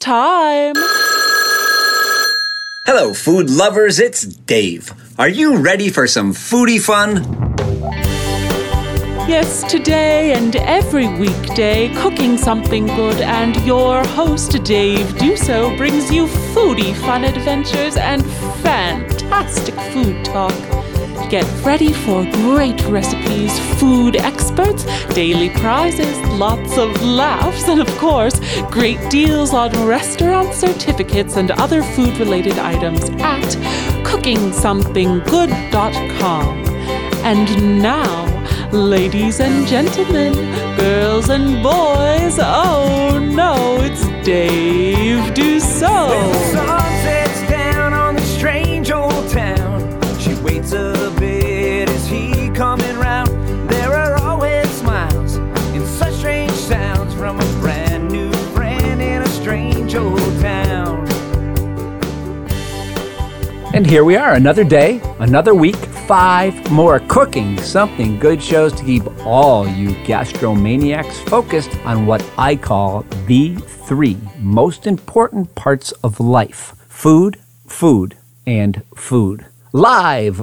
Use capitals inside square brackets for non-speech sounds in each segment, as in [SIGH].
time. Hello, food lovers, it's Dave. Are you ready for some foodie fun? Yes, today and every weekday, cooking something good, and your host, Dave Duso, brings you foodie fun adventures and fantastic food talk. Get ready for great recipes, food experts, daily prizes, lots of laughs, and of course, great deals on restaurant certificates and other food related items at cookingsomethinggood.com. And now, ladies and gentlemen, girls and boys, oh no, it's Dave Duso. Here we are, another day, another week, five more cooking something good shows to keep all you gastromaniacs focused on what I call the three most important parts of life food, food, and food. Live,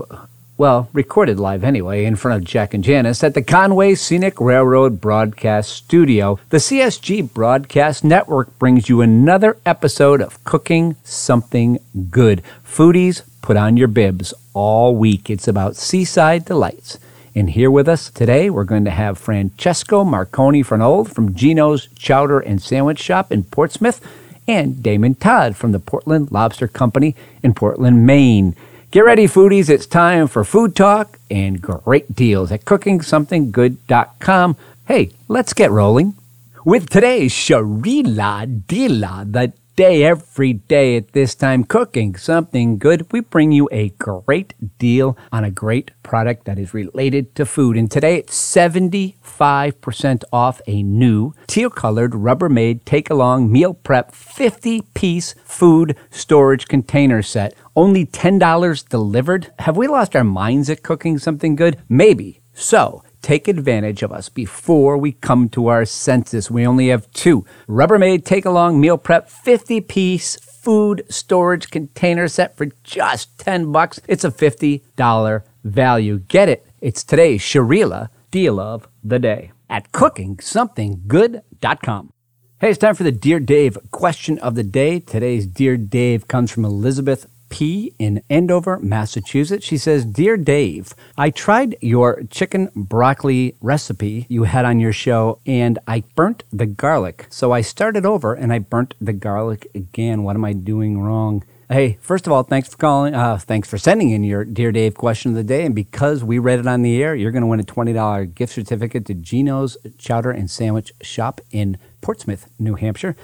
well, recorded live anyway, in front of Jack and Janice at the Conway Scenic Railroad Broadcast Studio. The CSG Broadcast Network brings you another episode of Cooking Something Good. Foodies, put on your bibs all week. It's about seaside delights. And here with us today, we're going to have Francesca Marconi Fernald from Geno's Chowder and Sandwich Shop in Portsmouth and Damon Todd from the Portland Lobster Company in Portland, Maine. Get ready, foodies. It's time for food talk and great deals at cookingsomethinggood.com. Hey, let's get rolling. With today's Sharila Dila, the day every day at this time cooking something good, we bring you a great deal on a great product that is related to food. And today it's 75% off a new teal colored Rubbermaid take along meal prep 50 piece food storage container set. Only $10 delivered. Have we lost our minds at cooking something good? Maybe. So, take advantage of us before we come to our senses. We only have two Rubbermaid Take Along Meal Prep 50 piece food storage container set for just 10 bucks. It's a $50 value. Get it. It's today's Sharila deal of the day at cookingsomethinggood.com. Hey, it's time for the Dear Dave question of the day. Today's Dear Dave comes from Elizabeth P in Andover, Massachusetts. She says, Dear Dave, I tried your chicken broccoli recipe you had on your show and I burnt the garlic. So I started over and I burnt the garlic again. What am I doing wrong? Hey, first of all, thanks for calling. Uh, thanks for sending in your Dear Dave question of the day. And because we read it on the air, you're going to win a $20 gift certificate to Geno's Chowder and Sandwich Shop in Portsmouth, New Hampshire.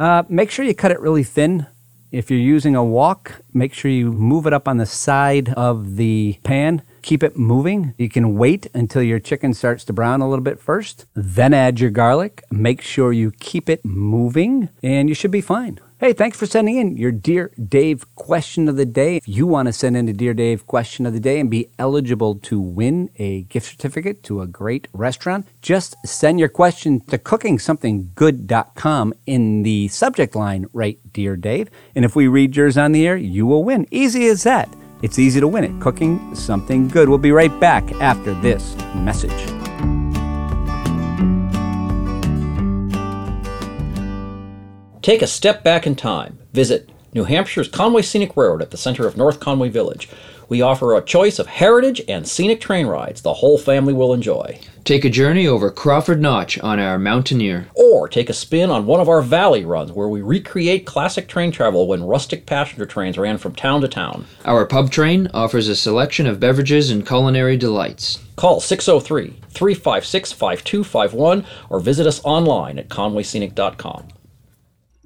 Uh, make sure you cut it really thin. If you're using a wok, make sure you move it up on the side of the pan. Keep it moving. You can wait until your chicken starts to brown a little bit first. Then add your garlic. Make sure you keep it moving, and you should be fine. Hey, thanks for sending in your Dear Dave question of the day. If you want to send in a Dear Dave question of the day and be eligible to win a gift certificate to a great restaurant, just send your question to cookingsomethinggood.com in the subject line, right, Dear Dave. And if we read yours on the air, you will win. Easy as that. It's easy to win it. Cooking something good. We'll be right back after this message. Take a step back in time. Visit New Hampshire's Conway Scenic Road at the center of North Conway Village. We offer a choice of heritage and scenic train rides the whole family will enjoy. Take a journey over Crawford Notch on our Mountaineer. Or take a spin on one of our valley runs where we recreate classic train travel when rustic passenger trains ran from town to town. Our pub train offers a selection of beverages and culinary delights. Call 603 356 5251 or visit us online at conwayscenic.com.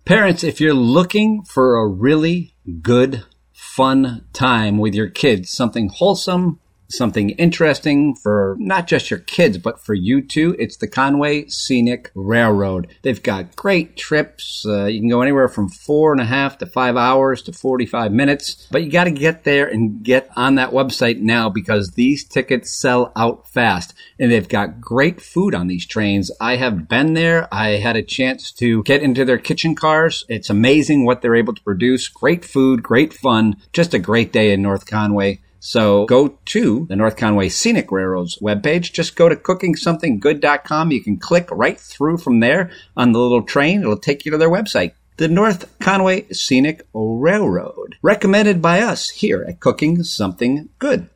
Parents, if you're looking for a really good, fun time with your kids, something wholesome, something interesting for not just your kids, but for you too. It's the Conway Scenic Railroad. They've got great trips. Uh, you can go anywhere from four and a half to five hours to 45 minutes, but you got to get there and get on that website now because these tickets sell out fast and they've got great food on these trains. I have been there. I had a chance to get into their kitchen cars. It's amazing what they're able to produce. Great food, great fun, just a great day in North Conway. So go to the North Conway Scenic Railroad's webpage. Just go to cookingsomethinggood.com. You can click right through from there on the little train. It'll take you to their website. The North Conway Scenic Railroad, recommended by us here at Cooking Something Good.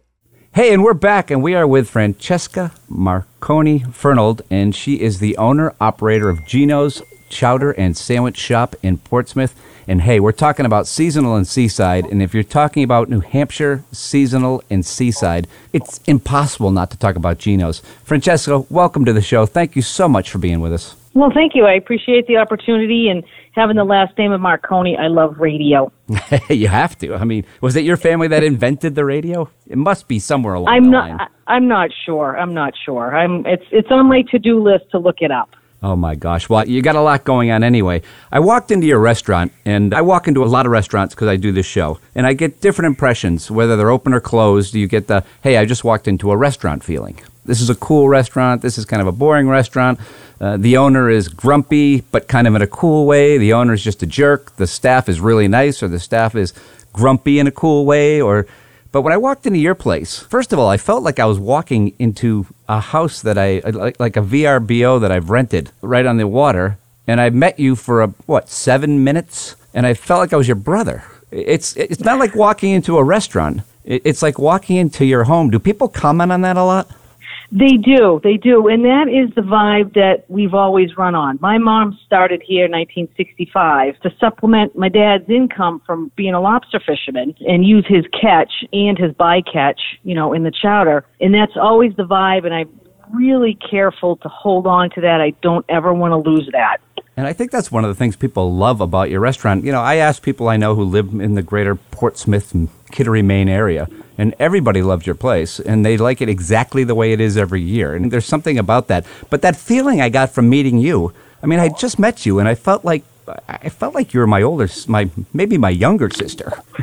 Hey, and we're back, and we are with Francesca Marconi Fernald, and she is the owner operator of Geno's Chowder and Sandwich Shop in Portsmouth. And hey, we're talking about seasonal and seaside. And if you're talking about New Hampshire seasonal and seaside, it's impossible not to talk about Geno's. Francesca, welcome to the show. Thank you so much for being with us. Well, thank you. I appreciate the opportunity and having the last name of Marconi. I love radio. [LAUGHS] you have to. I mean, was it your family that invented the radio? It must be somewhere along I'm the not. line. I'm not sure. I'm not sure. I'm. It's. It's on my to-do list to look it up. Oh my gosh. Well, you got a lot going on anyway. I walked into your restaurant, and I walk into a lot of restaurants because I do this show, and I get different impressions, whether they're open or closed. You get the, hey, I just walked into a restaurant feeling. This is a cool restaurant. This is kind of a boring restaurant. Uh, the owner is grumpy, but kind of in a cool way. The owner is just a jerk. The staff is really nice, or the staff is grumpy in a cool way, or but when I walked into your place, first of all, I felt like I was walking into a house that I uh, like, like a VRBO that I've rented right on the water, and I met you for a what seven minutes, and I felt like I was your brother. It's it's not like walking into a restaurant. It's like walking into your home. Do people comment on that a lot? They do, they do, and that is the vibe that we've always run on. My mom started here in 1965 to supplement my dad's income from being a lobster fisherman and use his catch and his bycatch, you know, in the chowder. And that's always the vibe, and I'm really careful to hold on to that. I don't ever want to lose that. And I think that's one of the things people love about your restaurant. You know, I ask people I know who live in the greater Portsmouth and Kittery, Maine area, and everybody loves your place, and they like it exactly the way it is every year. And there's something about that. But that feeling I got from meeting you, I mean, I just met you, and I felt like I felt like you were my older, my maybe my younger sister. [LAUGHS]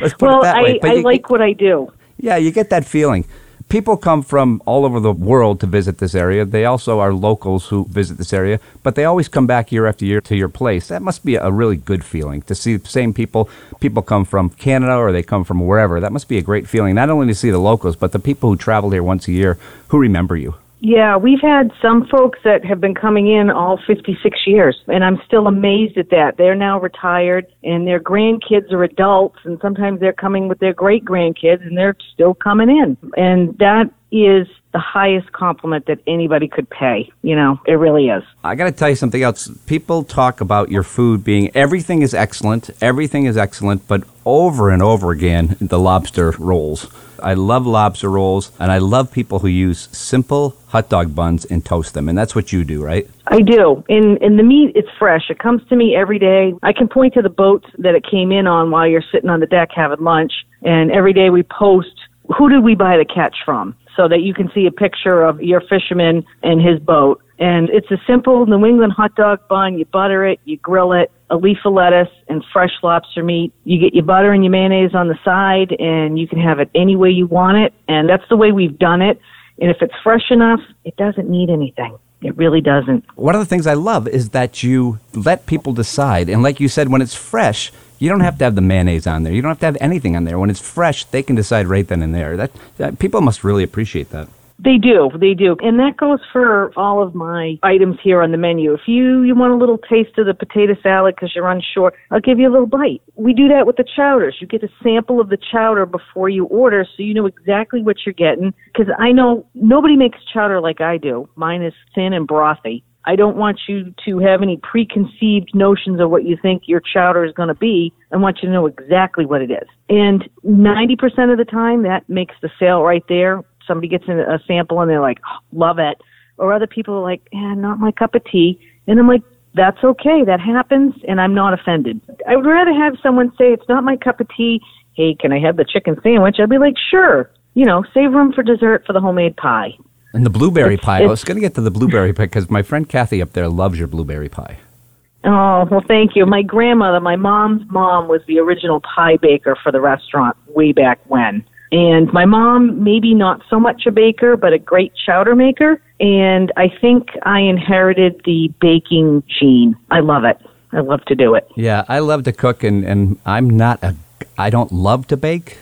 Let's put well, it that I, way. But I you- like what I do. yeah, you get that feeling. People come from all over the world to visit this area. They also are locals who visit this area, but they always come back year after year to your place. That must be a really good feeling to see the same people. People come from Canada or they come from wherever. That must be a great feeling, not only to see the locals, but the people who travel here once a year who remember you. Yeah, we've had some folks that have been coming in all 56 years, and I'm still amazed at that. They're now retired, and their grandkids are adults, and sometimes they're coming with their great grandkids, and they're still coming in. And that is the highest compliment that anybody could pay. You know, it really is. I got to tell you something else. People talk about your food being everything is excellent, everything is excellent, but over and over again, the lobster rolls. I love lobster rolls, and I love people who use simple hot dog buns and toast them, and that's what you do, right? I do. And and the meat it's fresh. It comes to me every day. I can point to the boat that it came in on while you're sitting on the deck having lunch. And every day we post who did we buy the catch from? So that you can see a picture of your fisherman and his boat. And it's a simple New England hot dog bun. You butter it, you grill it, a leaf of lettuce and fresh lobster meat. You get your butter and your mayonnaise on the side and you can have it any way you want it. And that's the way we've done it. And if it's fresh enough, it doesn't need anything. It really doesn't. One of the things I love is that you let people decide. And like you said, when it's fresh, you don't have to have the mayonnaise on there. You don't have to have anything on there. When it's fresh, they can decide right then and there. That, that people must really appreciate that. They do, they do, and that goes for all of my items here on the menu. If you you want a little taste of the potato salad because you're unsure, I'll give you a little bite. We do that with the chowders. You get a sample of the chowder before you order, so you know exactly what you're getting. Because I know nobody makes chowder like I do. Mine is thin and brothy. I don't want you to have any preconceived notions of what you think your chowder is going to be. I want you to know exactly what it is. And 90% of the time, that makes the sale right there. Somebody gets in a sample and they're like, oh, love it. Or other people are like, eh, not my cup of tea. And I'm like, that's okay. That happens, and I'm not offended. I would rather have someone say, it's not my cup of tea. Hey, can I have the chicken sandwich? I'd be like, sure. you know, save room for dessert for the homemade pie. And the blueberry It's- pie. I was going to get to the blueberry pie because my friend Kathy up there loves your blueberry pie. Oh, well, thank you. My grandmother, my mom's mom, was the original pie baker for the restaurant way back when. And my mom, maybe not so much a baker, but a great chowder maker. And I think I inherited the baking gene. I love it. I love to do it. Yeah, I love to cook, and, and I'm not a. I don't love to bake.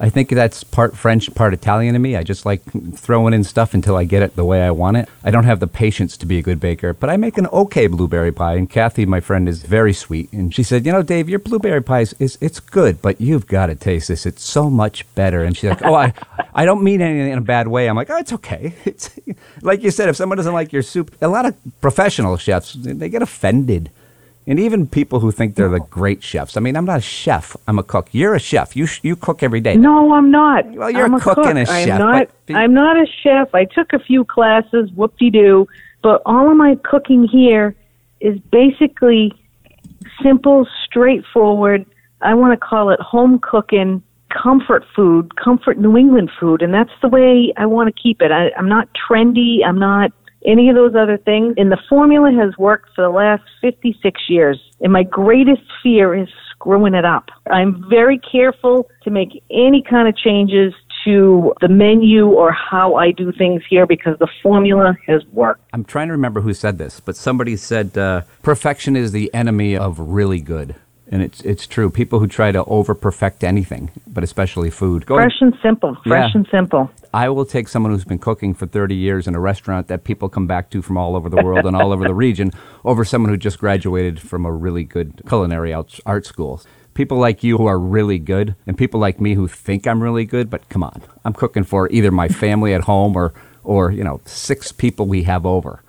I think that's part French, part Italian in me. I just like throwing in stuff until I get it the way I want it. I don't have the patience to be a good baker, but I make an okay blueberry pie. And Kathy, my friend, is very sweet, and she said, "You know, Dave, your blueberry pie is, is it's good, but you've got to taste this. It's so much better." And she's like, "Oh, I, I don't mean anything in a bad way." I'm like, "Oh, it's okay. [LAUGHS] It's like you said, if someone doesn't like your soup, a lot of professional chefs they get offended." And even people who think they're the great chefs. I mean, I'm not a chef. I'm a cook. You're a chef. You sh- you cook every day. No, I'm not. Well, you're I'm a cook and a I'm chef, Not, but- I'm not a chef. I took a few classes, whoop-de-doo, but all of my cooking here is basically simple, straightforward. I want to call it home cooking, comfort food, comfort New England food, and that's the way I want to keep it. I, I'm not trendy. I'm not any of those other things. And the formula has worked for the last 56 years. And my greatest fear is screwing it up. I'm very careful to make any kind of changes to the menu or how I do things here because the formula has worked. I'm trying to remember who said this, but somebody said uh, perfection is the enemy of really good. And it's it's true. People who try to over perfect anything, but especially food. Go Fresh and simple. Fresh Yeah. and simple. I will take someone who's been cooking for 30 years in a restaurant that people come back to from all over the world and all over the [LAUGHS] region over someone who just graduated from a really good culinary art, art school. People like you who are really good and people like me who think I'm really good, but come on. I'm cooking for either my family at home or, or you know, six people we have over.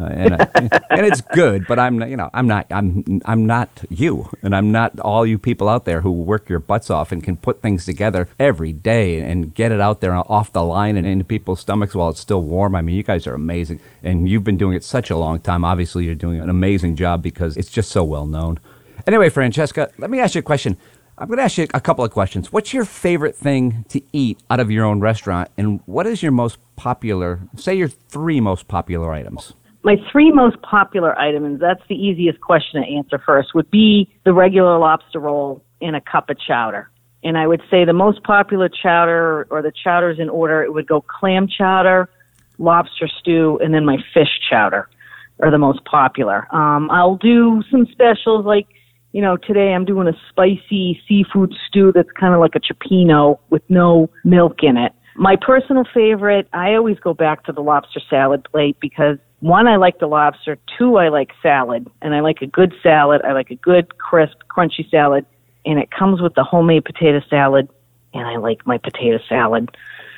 Uh, and, uh, [LAUGHS] and it's good, but I'm you know I'm not I'm I'm not you, and I'm not all you people out there who work your butts off and can put things together every day and get it out there off the line and into people's stomachs while it's still warm. I mean, you guys are amazing, and you've been doing it such a long time. Obviously, you're doing an amazing job because it's just so well known. Anyway, Francesca, let me ask you a question. I'm going to ask you a couple of questions. What's your favorite thing to eat out of your own restaurant, and what is your most popular? Say your three most popular items. My three most popular items, that's the easiest question to answer first, would be the regular lobster roll in a cup of chowder. And I would say the most popular chowder or the chowders in order, it would go clam chowder, lobster stew, and then my fish chowder are the most popular. Um, I'll do some specials like, you know, today I'm doing a spicy seafood stew that's kind of like a cioppino with no milk in it. My personal favorite, I always go back to the lobster salad plate because one, I like the lobster. Two, I like salad, and I like a good salad. I like a good, crisp, crunchy salad, and it comes with the homemade potato salad, and I like my potato salad.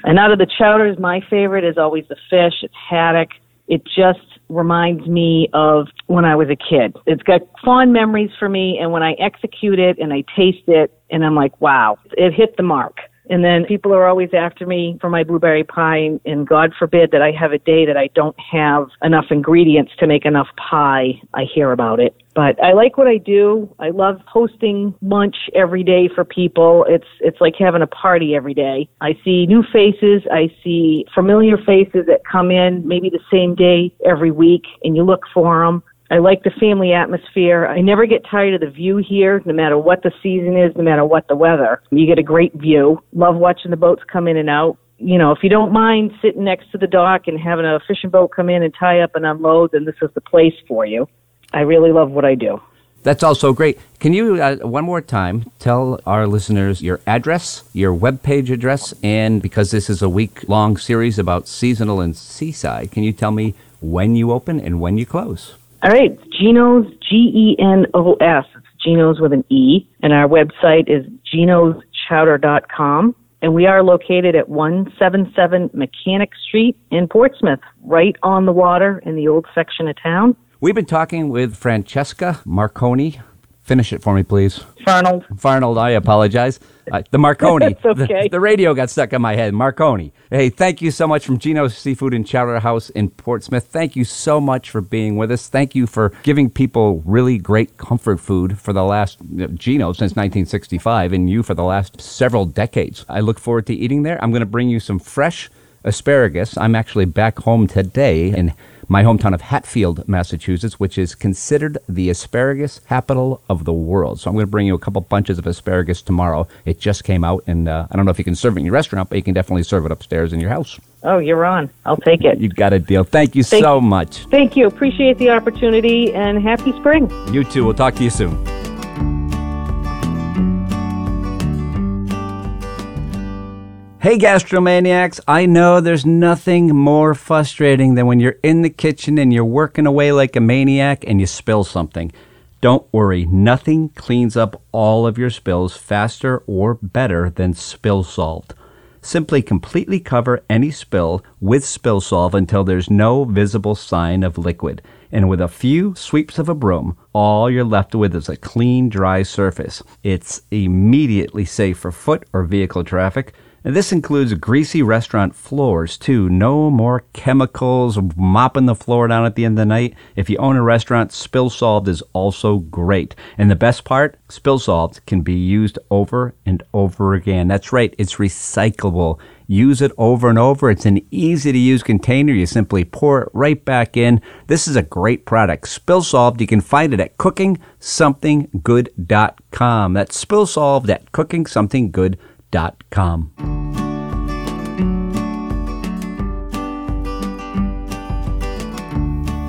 And out of the chowders, my favorite is always the fish. It's haddock. It just reminds me of when I was a kid. It's got fond memories for me, and when I execute it and I taste it, and I'm like, wow, it hit the mark. And then people are always after me for my blueberry pie, and God forbid that I have a day that I don't have enough ingredients to make enough pie. I hear about it. But I like what I do. I love hosting lunch every day for people. It's it's like having a party every day. I see new faces, I see familiar faces that come in maybe the same day every week and you look for them. I like the family atmosphere. I never get tired of the view here, no matter what the season is, no matter what the weather. You get a great view. Love watching the boats come in and out. You know, if you don't mind sitting next to the dock and having a fishing boat come in and tie up and unload, then this is the place for you. I really love what I do. That's also great. Can you, uh, one more time, tell our listeners your address, your webpage address, and because this is a week long series about seasonal and seaside, can you tell me when you open and when you close? All right, Geno's, G E N O S. It's Geno's with an E. And our website is genoschowder.com. And we are located at 177 Mechanic Street in Portsmouth, right on the water in the old section of town. We've been talking with Francesca Marconi. Finish it for me, please. Fernald. Fernald, I apologize. Uh, the Marconi. [LAUGHS] That's okay. The, the radio got stuck in my head. Marconi. Hey, thank you so much from Geno's Seafood and Chowder House in Portsmouth. Thank you so much for being with us. Thank you for giving people really great comfort food for the last, you know, Gino since 1965, and you for the last several decades. I look forward to eating there. I'm going to bring you some fresh asparagus. I'm actually back home today in my hometown of Hatfield, Massachusetts, which is considered the asparagus capital of the world. So I'm going to bring you a couple bunches of asparagus tomorrow. It just came out, and uh, I don't know if you can serve it in your restaurant, but you can definitely serve it upstairs in your house. Oh, you're on. I'll take it. You got a deal. Thank you Thank- so much. Thank you. Appreciate the opportunity and happy spring. You too. We'll talk to you soon. Hey, gastromaniacs, I know there's nothing more frustrating than when you're in the kitchen and you're working away like a maniac and you spill something. Don't worry, nothing cleans up all of your spills faster or better than Spill Solved. Simply completely cover any spill with Spill Solve until there's no visible sign of liquid. And with a few sweeps of a broom, all you're left with is a clean, dry surface. It's immediately safe for foot or vehicle traffic. And this includes greasy restaurant floors too. No more chemicals mopping the floor down at the end of the night. If you own a restaurant, Spill Solved is also great. And the best part, Spill Solved can be used over and over again. That's right, it's recyclable. Use it over and over. It's an easy to use container. You simply pour it right back in. This is a great product. Spill Solved, you can find it at cookingsomethinggood.com. That's Spill Solved at cookingsomethinggood.com.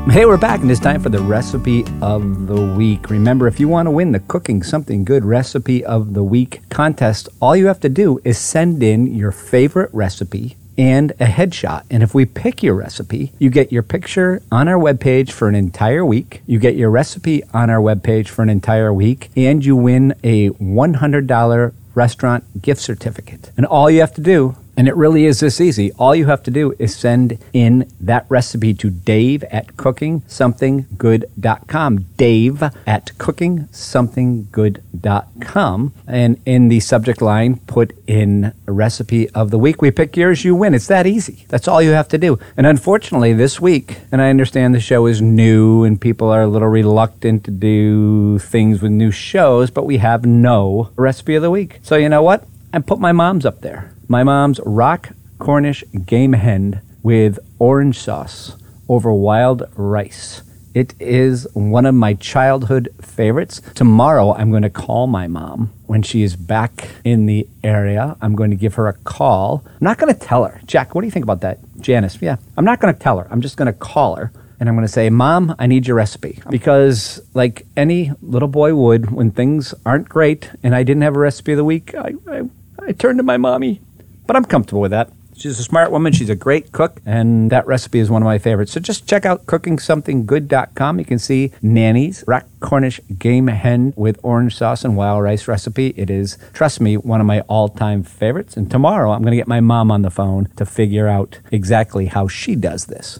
Hey, we're back, and it's time for the recipe of the week. Remember, if you want to win the Cooking Something Good Recipe of the Week contest, all you have to do is send in your favorite recipe and a headshot. And if we pick your recipe, you get your picture on our webpage for an entire week. You get your recipe on our webpage for an entire week, and you win a $100 restaurant gift certificate. And all you have to do, and it really is this easy, all you have to do is send in that recipe to Dave at cookingsomethinggood.com. Dave at cookingsomethinggood.com. And in the subject line, put in recipe of the week. We pick yours, you win. It's that easy. That's all you have to do. And unfortunately, this week, and I understand the show is new and people are a little reluctant to do things with new shows, but we have no recipe of the week. So you know what? I put my mom's up there. My mom's rock Cornish game hen with orange sauce over wild rice. It is one of my childhood favorites. Tomorrow, I'm going to call my mom when she is back in the area. I'm going to give her a call. I'm not going to tell her. Jack, what do you think about that? Janice, yeah. I'm not going to tell her. I'm just going to call her and I'm going to say, Mom, I need your recipe. Because, like any little boy would, when things aren't great and I didn't have a recipe of the week, I, I, I turn to my mommy. But I'm comfortable with that. She's a smart woman. She's a great cook, and that recipe is one of my favorites. So just check out cookingsomethinggood.com. You can see Nanny's rock Cornish game hen with orange sauce and wild rice recipe. It is, trust me, one of my all-time favorites. And tomorrow I'm going to get my mom on the phone to figure out exactly how she does this.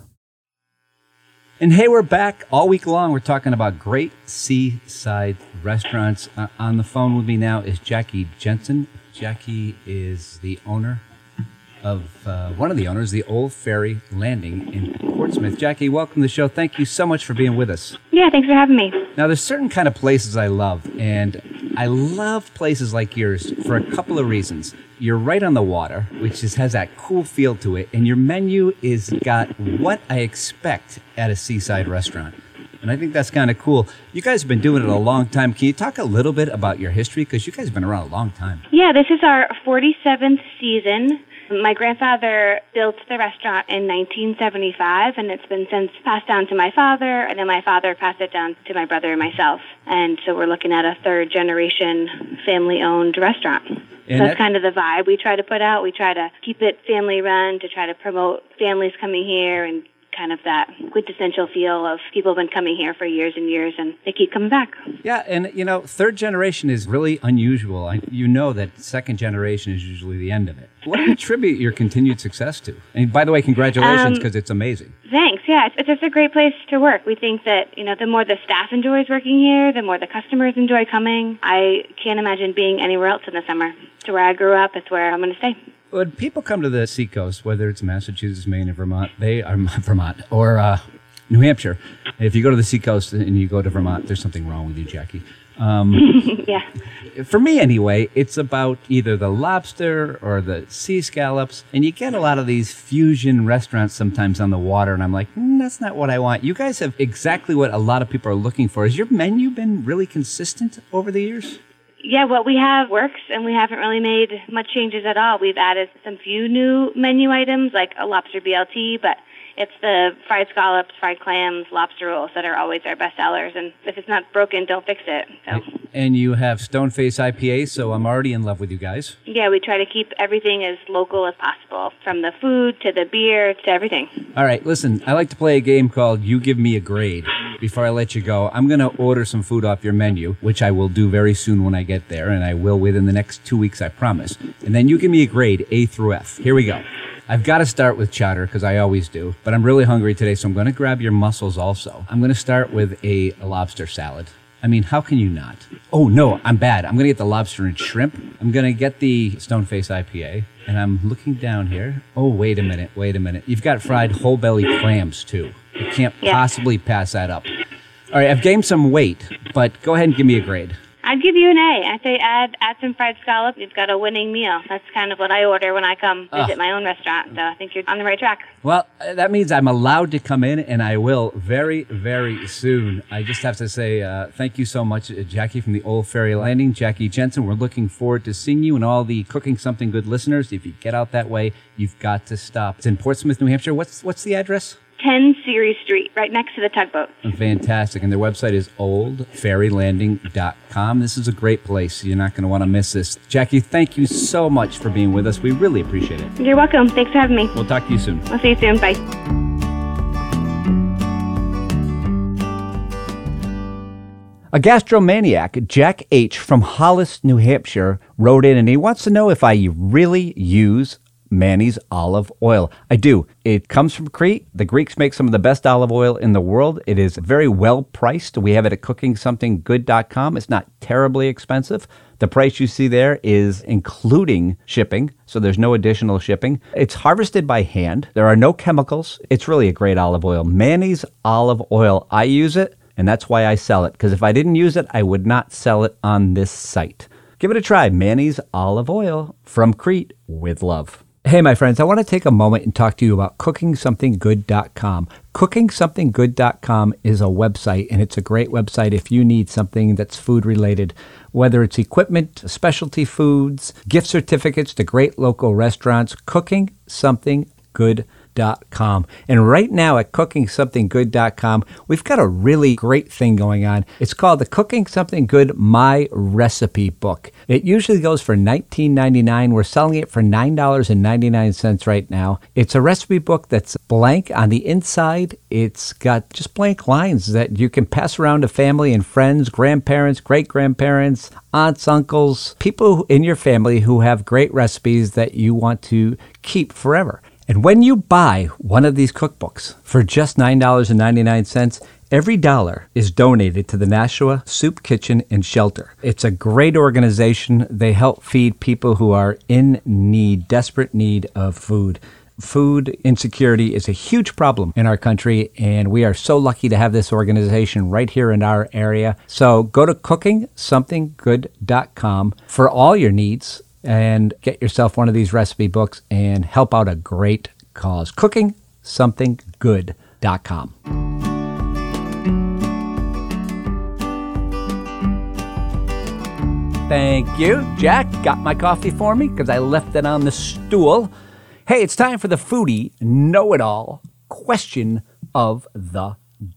And hey, we're back all week long. We're talking about great seaside restaurants. Uh, on the phone with me now is Jackie Jensen. Jackie is the owner of uh, one of the owners, the Old Ferry Landing in Portsmouth. Jackie, welcome to the show. Thank you so much for being with us. Yeah, thanks for having me. Now, there's certain kind of places I love, and I love places like yours for a couple of reasons. You're right on the water, which just has that cool feel to it, and your menu is got what I expect at a seaside restaurant. And I think that's kind of cool. You guys have been doing it a long time. Can you talk a little bit about your history? Because you guys have been around a long time. Yeah, this is our 47th season. My grandfather built the restaurant in 1975, and it's been since passed down to my father, and then my father passed it down to my brother and myself. And so we're looking at a third generation family owned restaurant. And That's that- kind of the vibe we try to put out. We try to keep it family run to try to promote families coming here and kind of that quintessential feel of people have been coming here for years and years and they keep coming back. Yeah, and you know, third generation is really unusual. I, you know that second generation is usually the end of it. What do you attribute your continued success to? And by the way, congratulations Um, because it's amazing. Thanks. Yeah, it's, it's just a great place to work. We think that, you know, the more the staff enjoys working here, the more the customers enjoy coming. I can't imagine being anywhere else in the summer. It's where I grew up. It's where I'm going to stay. When people come to the seacoast, whether it's Massachusetts, Maine, or Vermont, they are [LAUGHS] Vermont or uh, New Hampshire. If you go to the seacoast and you go to Vermont, there's something wrong with you, Jackie. Um, [LAUGHS] yeah. for me anyway, it's about either the lobster or the sea scallops. And you get a lot of these fusion restaurants sometimes on the water, and I'm like, mm, that's not what I want. You guys have exactly what a lot of people are looking for. Has your menu been really consistent over the years? Yeah, what we have works, and we haven't really made much changes at all. We've added some few new menu items, like a lobster BLT, but it's the fried scallops, fried clams, lobster rolls that are always our best sellers. And if it's not broken, don't fix it. So. And you have Stoneface IPA, so I'm already in love with you guys. Yeah, we try to keep everything as local as possible, from the food to the beer to everything. All right, listen, I like to play a game called You Give Me a Grade. Before I let you go, I'm going to order some food off your menu, which I will do very soon when I get there, and I will within the next two weeks, I promise. And then you give me a grade, A through F. Here we go. I've got to start with chowder because I always do, but I'm really hungry today, so I'm going to grab your mussels also. I'm going to start with a, lobster salad. I mean, how can you not? Oh, no, I'm bad. I'm to get the lobster and shrimp. I'm to get the Stoneface IPA. And I'm looking down here. Oh, wait a minute. Wait a minute. You've got fried whole belly clams, too. You can't Yeah. possibly pass that up. All right, I've gained some weight, but go ahead and give me a grade. I'd give you an A. I'd say add add some fried scallop. You've got a winning meal. That's kind of what I order when I come visit my own restaurant. So I think you're on the right track. Well, uh, that means I'm allowed to come in, and I will very, very soon. I just have to say uh, thank you so much, uh, Jackie from the Old Ferry Landing, Jackie Jensen. We're looking forward to seeing you and all the Cooking Something Good listeners. If you get out that way, you've got to stop. It's in Portsmouth, New Hampshire. What's what's the address? 10 Ceres Street, right next to the tugboat. Fantastic. And their website is oldferrylanding.com. This is a great place. You're not going to want to miss this. Jackie, thank you so much for being with us. We really appreciate it. You're welcome. Thanks for having me. We'll talk to you soon. I'll see you soon. Bye. A gastromaniac, Jack H. from Hollis, New Hampshire, wrote in and he wants to know if I really use Manny's olive oil. I do. It comes from Crete. The Greeks make some of the best olive oil in the world. It is very well priced. We have it at cookingsomethinggood.com. It's not terribly expensive. The price you see there is including shipping, so there's no additional shipping. It's harvested by hand. There are no chemicals. It's really a great olive oil. Manny's olive oil. I use it, and that's why I sell it, because if I didn't use it, I would not sell it on this site. Give it a try. Manny's olive oil from Crete with love. Hey, my friends, I want to take a moment and talk to you about cookingsomethinggood.com. Cookingsomethinggood.com is a website, and it's a great website if you need something that's food related, whether it's equipment, specialty foods, gift certificates to great local restaurants. Cookingsomethinggood.com. cookingsomethinggood.com. And right now at cookingsomethinggood.com, we've got a really great thing going on. It's called the Cooking Something Good My Recipe Book. It usually goes for $19.99. We're selling it for $9.99 right now. It's a recipe book that's blank on the inside. It's got just blank lines that you can pass around to family and friends, grandparents, great grandparents, aunts, uncles, people in your family who have great recipes that you want to keep forever. And when you buy one of these cookbooks for just $9.99, every dollar is donated to the Nashua Soup Kitchen and Shelter. It's a great organization. They help feed people who are in need, desperate need of food. Food insecurity is a huge problem in our country, and we are so lucky to have this organization right here in our area. So go to cookingsomethinggood.com for all your needs and get yourself one of these recipe books and help out a great cause. CookingSomethingGood.com. Thank you. Jack got my coffee for me because I left it on the stool. Hey, it's time for the foodie know it all question of the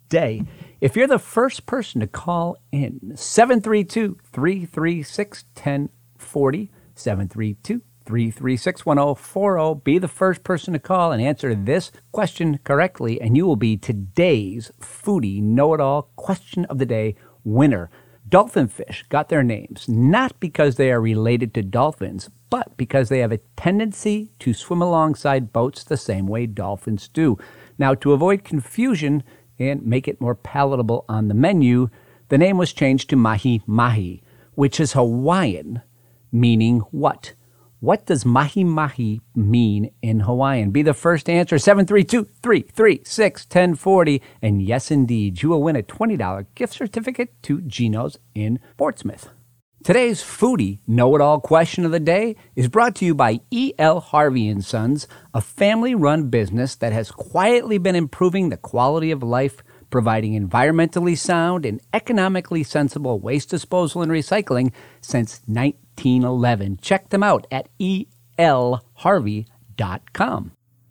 day. If you're the first person to call in, 732 336 1040. 732 336 1040. Be the first person to call and answer this question correctly, and you will be today's foodie know it all question of the day winner. Dolphin fish got their names not because they are related to dolphins, but because they have a tendency to swim alongside boats the same way dolphins do. Now, to avoid confusion and make it more palatable on the menu, the name was changed to Mahi Mahi, which is Hawaiian, meaning what? What does mahi mahi mean in Hawaiian? Be the first answer 732 336 1040. And yes, indeed, you will win a $20 gift certificate to Geno's in Portsmouth. Today's foodie know-it-all question of the day is brought to you by E.L. Harvey and Sons, a family-run business that has quietly been improving the quality of life, providing environmentally sound and economically sensible waste disposal and recycling since 1911. Check them out at elharvey.com.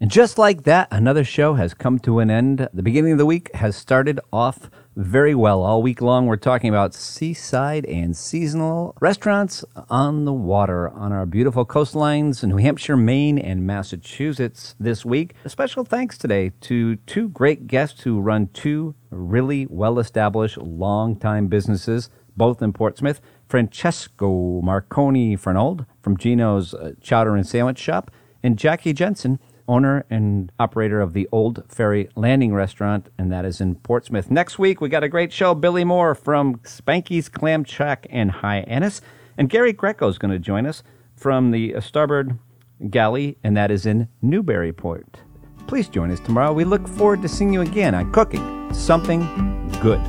And just like that, another show has come to an end. The beginning of the week has started off very well. All week long, we're talking about seaside and seasonal restaurants on the water on our beautiful coastlines in New Hampshire, Maine, and Massachusetts this week. A special thanks today to two great guests who run two really well established, long-time businesses, both in Portsmouth. Francesca Marconi Fernald from Geno's uh, Chowder and Sandwich Shop, and Jackie Jensen owner and operator of the Old Ferry Landing Restaurant, and that is in Portsmouth. Next week, we got a great show. Billy Moore from Spanky's Clam Shack and Hyannis, and Gary Greco is going to join us from the Starboard Galley, and that is in Newburyport. Please join us tomorrow. We look forward to seeing you again on Cooking Something Good.